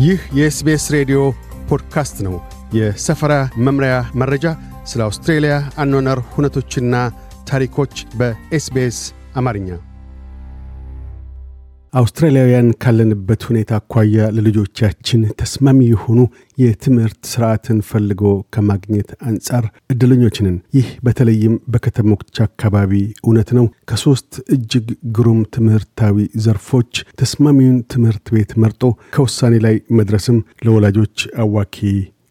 ይህ የ SBS ሬዲዮ ፖድካስት ነው። የሰፈራ መምሪያ መረጃ፣ ስለ አውስትሬልያ አኗነር ሁነቶችና ታሪኮች በ SBS አማርኛ። አውስትራሊያውያን ካለንበት ሁኔታ አኳያ ለልጆቻችን ተስማሚ የሆኑ የትምህርት ስርዓትን ፈልጎ ከማግኘት አንጻር እድለኞች ነን። ይህ በተለይም በከተሞች አካባቢ እውነት ነው። ከሶስት እጅግ ግሩም ትምህርታዊ ዘርፎች ተስማሚውን ትምህርት ቤት መርጦ ከውሳኔ ላይ መድረስም ለወላጆች አዋኪ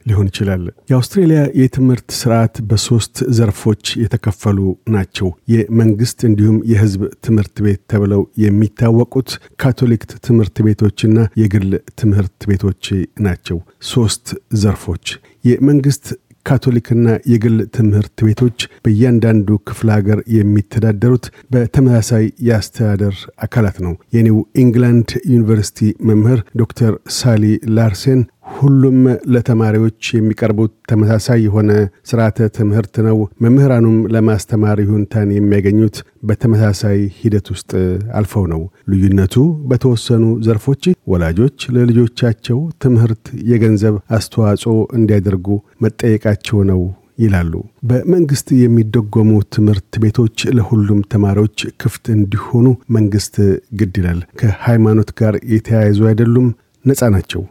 ሊሆን ይችላል። የአውስትሬልያ የትምህርት ስርዓት በሶስት ዘርፎች የተከፈሉ ናቸው። የመንግስት እንዲሁም የህዝብ ትምህርት ቤት ተብለው የሚታወቁት ካቶሊክ ትምህርት ቤቶችና የግል ትምህርት ቤቶች ናቸው። ሶስት ዘርፎች የመንግስት ካቶሊክና የግል ትምህርት ቤቶች በእያንዳንዱ ክፍለ ሀገር የሚተዳደሩት በተመሳሳይ የአስተዳደር አካላት ነው። የኒው ኢንግላንድ ዩኒቨርሲቲ መምህር ዶክተር ሳሊ ላርሴን ሁሉም ለተማሪዎች የሚቀርቡት ተመሳሳይ የሆነ ስርዓተ ትምህርት ነው። መምህራኑም ለማስተማር ይሁንታን የሚያገኙት በተመሳሳይ ሂደት ውስጥ አልፈው ነው። ልዩነቱ በተወሰኑ ዘርፎች ወላጆች ለልጆቻቸው ትምህርት የገንዘብ አስተዋጽኦ እንዲያደርጉ መጠየቃቸው ነው ይላሉ። በመንግስት የሚደጎሙ ትምህርት ቤቶች ለሁሉም ተማሪዎች ክፍት እንዲሆኑ መንግስት ግድ ይላል። ከሃይማኖት ጋር የተያያዙ አይደሉም፣ ነፃ ናቸው።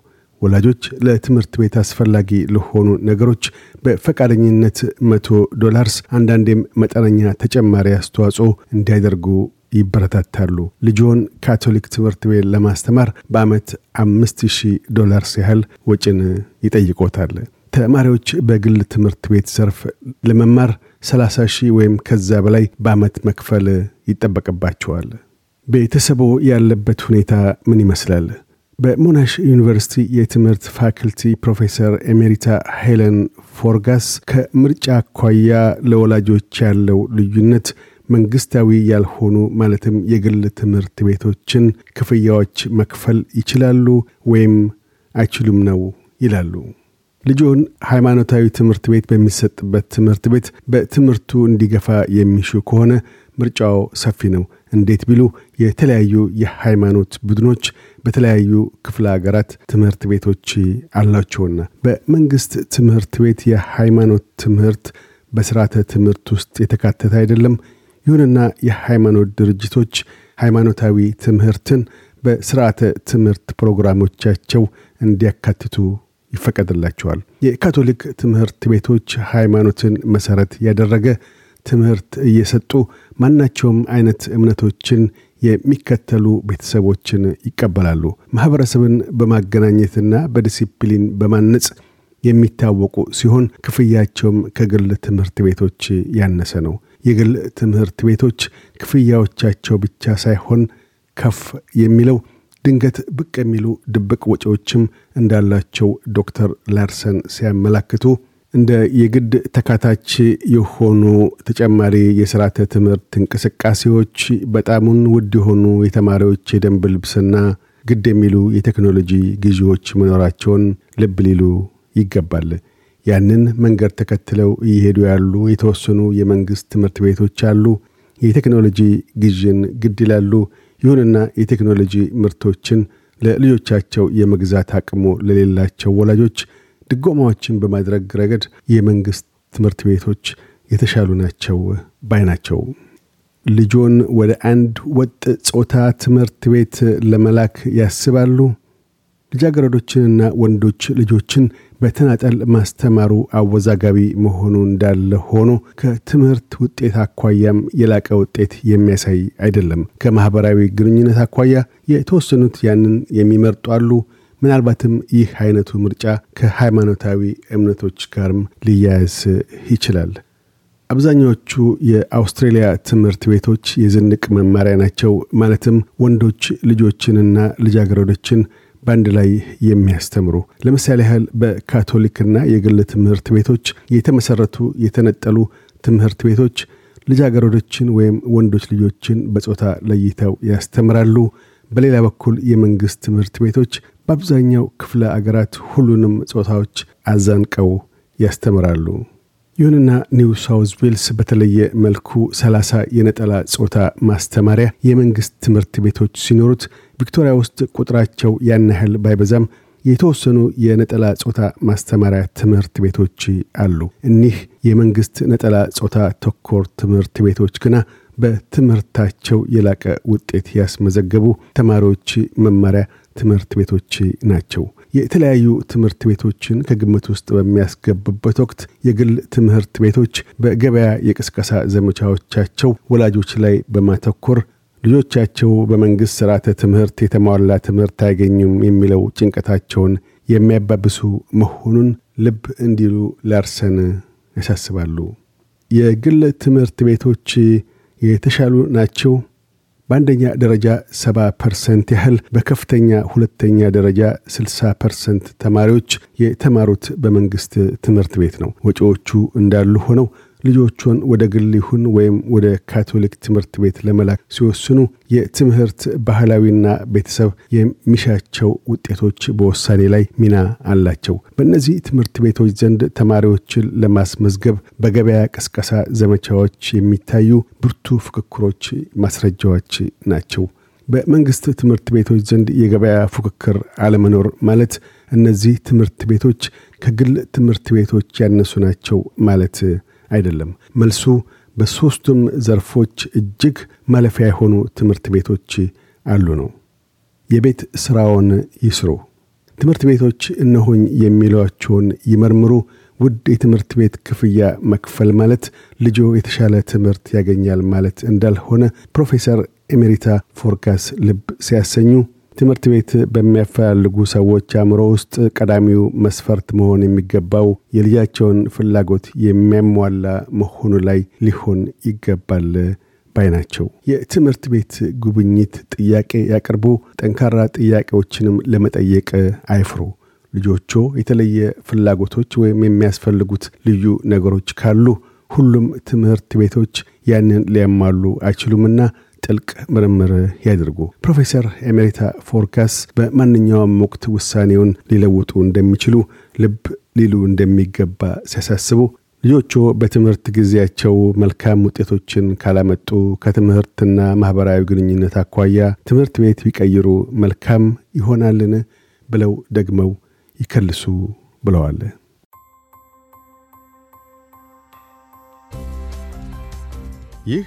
ወላጆች ለትምህርት ቤት አስፈላጊ ለሆኑ ነገሮች በፈቃደኝነት መቶ ዶላርስ አንዳንዴም መጠነኛ ተጨማሪ አስተዋጽኦ እንዲያደርጉ ይበረታታሉ። ልጆን ካቶሊክ ትምህርት ቤት ለማስተማር በዓመት አምስት ሺህ ዶላርስ ያህል ወጭን ይጠይቆታል። ተማሪዎች በግል ትምህርት ቤት ዘርፍ ለመማር 30 ሺህ ወይም ከዛ በላይ በዓመት መክፈል ይጠበቅባቸዋል። ቤተሰቦ ያለበት ሁኔታ ምን ይመስላል? በሞናሽ ዩኒቨርሲቲ የትምህርት ፋክልቲ ፕሮፌሰር emerita ሄለን ፎርጋስ ከምርጫ አኳያ ለወላጆች ያለው ልዩነት መንግስታዊ ያልሆኑ ማለትም የግል ትምህርት ቤቶችን ክፍያዎች መክፈል ይችላሉ ወይም አይችሉም ነው ይላሉ። ልጆን ሃይማኖታዊ ትምህርት ቤት በሚሰጥበት ትምህርት ቤት በትምህርቱ እንዲገፋ የሚሹ ከሆነ ምርጫው ሰፊ ነው። እንዴት ቢሉ የተለያዩ የሃይማኖት ቡድኖች በተለያዩ ክፍለ ሀገራት ትምህርት ቤቶች አላቸውና በመንግስት ትምህርት ቤት የሃይማኖት ትምህርት በስርዓተ ትምህርት ውስጥ የተካተተ አይደለም። ይሁንና የሃይማኖት ድርጅቶች ሃይማኖታዊ ትምህርትን በስርዓተ ትምህርት ፕሮግራሞቻቸው እንዲያካትቱ ይፈቀድላቸዋል። የካቶሊክ ትምህርት ቤቶች ሃይማኖትን መሰረት ያደረገ ትምህርት እየሰጡ ማናቸውም አይነት እምነቶችን የሚከተሉ ቤተሰቦችን ይቀበላሉ። ማኅበረሰብን በማገናኘትና በዲሲፕሊን በማነጽ የሚታወቁ ሲሆን ክፍያቸውም ከግል ትምህርት ቤቶች ያነሰ ነው። የግል ትምህርት ቤቶች ክፍያዎቻቸው ብቻ ሳይሆን ከፍ የሚለው ድንገት ብቅ የሚሉ ድብቅ ወጪዎችም እንዳላቸው ዶክተር ላርሰን ሲያመላክቱ እንደ የግድ ተካታች የሆኑ ተጨማሪ የስርዓተ ትምህርት እንቅስቃሴዎች፣ በጣሙን ውድ የሆኑ የተማሪዎች የደንብ ልብስና ግድ የሚሉ የቴክኖሎጂ ግዢዎች መኖራቸውን ልብ ሊሉ ይገባል። ያንን መንገድ ተከትለው እየሄዱ ያሉ የተወሰኑ የመንግሥት ትምህርት ቤቶች አሉ። የቴክኖሎጂ ግዥን ግድ ይላሉ። ይሁንና የቴክኖሎጂ ምርቶችን ለልጆቻቸው የመግዛት አቅሙ ለሌላቸው ወላጆች ድጎማዎችን በማድረግ ረገድ የመንግሥት ትምህርት ቤቶች የተሻሉ ናቸው ባይ ናቸው። ልጆን ወደ አንድ ወጥ ጾታ ትምህርት ቤት ለመላክ ያስባሉ? ልጃገረዶችንና ወንዶች ልጆችን በተናጠል ማስተማሩ አወዛጋቢ መሆኑ እንዳለ ሆኖ ከትምህርት ውጤት አኳያም የላቀ ውጤት የሚያሳይ አይደለም። ከማኅበራዊ ግንኙነት አኳያ የተወሰኑት ያንን የሚመርጡ አሉ። ምናልባትም ይህ አይነቱ ምርጫ ከሃይማኖታዊ እምነቶች ጋርም ሊያያዝ ይችላል። አብዛኛዎቹ የአውስትሬሊያ ትምህርት ቤቶች የዝንቅ መማሪያ ናቸው። ማለትም ወንዶች ልጆችንና ልጃገረዶችን በአንድ ላይ የሚያስተምሩ ለምሳሌ ያህል በካቶሊክና የግል ትምህርት ቤቶች የተመሰረቱ የተነጠሉ ትምህርት ቤቶች ልጃገረዶችን ወይም ወንዶች ልጆችን በጾታ ለይተው ያስተምራሉ። በሌላ በኩል የመንግሥት ትምህርት ቤቶች በአብዛኛው ክፍለ አገራት ሁሉንም ጾታዎች አዛንቀው ያስተምራሉ። ይሁንና ኒው ሳውዝ ዌልስ በተለየ መልኩ 30 የነጠላ ጾታ ማስተማሪያ የመንግሥት ትምህርት ቤቶች ሲኖሩት ቪክቶሪያ ውስጥ ቁጥራቸው ያን ያህል ባይበዛም የተወሰኑ የነጠላ ጾታ ማስተማሪያ ትምህርት ቤቶች አሉ። እኒህ የመንግሥት ነጠላ ጾታ ተኮር ትምህርት ቤቶች ግና በትምህርታቸው የላቀ ውጤት ያስመዘገቡ ተማሪዎች መማሪያ ትምህርት ቤቶች ናቸው። የተለያዩ ትምህርት ቤቶችን ከግምት ውስጥ በሚያስገቡበት ወቅት የግል ትምህርት ቤቶች በገበያ የቅስቀሳ ዘመቻዎቻቸው ወላጆች ላይ በማተኮር ልጆቻቸው በመንግሥት ሥርዓተ ትምህርት የተሟላ ትምህርት አያገኙም የሚለው ጭንቀታቸውን የሚያባብሱ መሆኑን ልብ እንዲሉ ላርሰን ያሳስባሉ። የግል ትምህርት ቤቶች የተሻሉ ናቸው። በአንደኛ ደረጃ 70 percent ያህል፣ በከፍተኛ ሁለተኛ ደረጃ 60 percent ተማሪዎች የተማሩት በመንግሥት ትምህርት ቤት ነው። ወጪዎቹ እንዳሉ ሆነው ልጆቹን ወደ ግል ይሁን ወይም ወደ ካቶሊክ ትምህርት ቤት ለመላክ ሲወስኑ የትምህርት ባህላዊና ቤተሰብ የሚሻቸው ውጤቶች በውሳኔ ላይ ሚና አላቸው። በእነዚህ ትምህርት ቤቶች ዘንድ ተማሪዎችን ለማስመዝገብ በገበያ ቅስቀሳ ዘመቻዎች የሚታዩ ብርቱ ፍክክሮች ማስረጃዎች ናቸው። በመንግሥት ትምህርት ቤቶች ዘንድ የገበያ ፉክክር አለመኖር ማለት እነዚህ ትምህርት ቤቶች ከግል ትምህርት ቤቶች ያነሱ ናቸው ማለት አይደለም። መልሱ በሦስቱም ዘርፎች እጅግ ማለፊያ የሆኑ ትምህርት ቤቶች አሉ ነው። የቤት ሥራውን ይስሩ። ትምህርት ቤቶች እነሆኝ የሚሏቸውን ይመርምሩ። ውድ የትምህርት ቤት ክፍያ መክፈል ማለት ልጆ የተሻለ ትምህርት ያገኛል ማለት እንዳልሆነ ፕሮፌሰር emerita ፎርጋስ ልብ ሲያሰኙ ትምህርት ቤት በሚያፈላልጉ ሰዎች አእምሮ ውስጥ ቀዳሚው መስፈርት መሆን የሚገባው የልጃቸውን ፍላጎት የሚያሟላ መሆኑ ላይ ሊሆን ይገባል ባይ ናቸው። የትምህርት ቤት ጉብኝት ጥያቄ ያቅርቡ። ጠንካራ ጥያቄዎችንም ለመጠየቅ አይፍሩ። ልጆቹ የተለየ ፍላጎቶች ወይም የሚያስፈልጉት ልዩ ነገሮች ካሉ ሁሉም ትምህርት ቤቶች ያንን ሊያሟሉ አይችሉምና ጥልቅ ምርምር ያድርጉ። ፕሮፌሰር emerita ፎርጋስ በማንኛውም ወቅት ውሳኔውን ሊለውጡ እንደሚችሉ ልብ ሊሉ እንደሚገባ ሲያሳስቡ ልጆቹ በትምህርት ጊዜያቸው መልካም ውጤቶችን ካላመጡ ከትምህርትና ማኅበራዊ ግንኙነት አኳያ ትምህርት ቤት ቢቀይሩ መልካም ይሆናልን ብለው ደግመው ይከልሱ ብለዋል። ይህ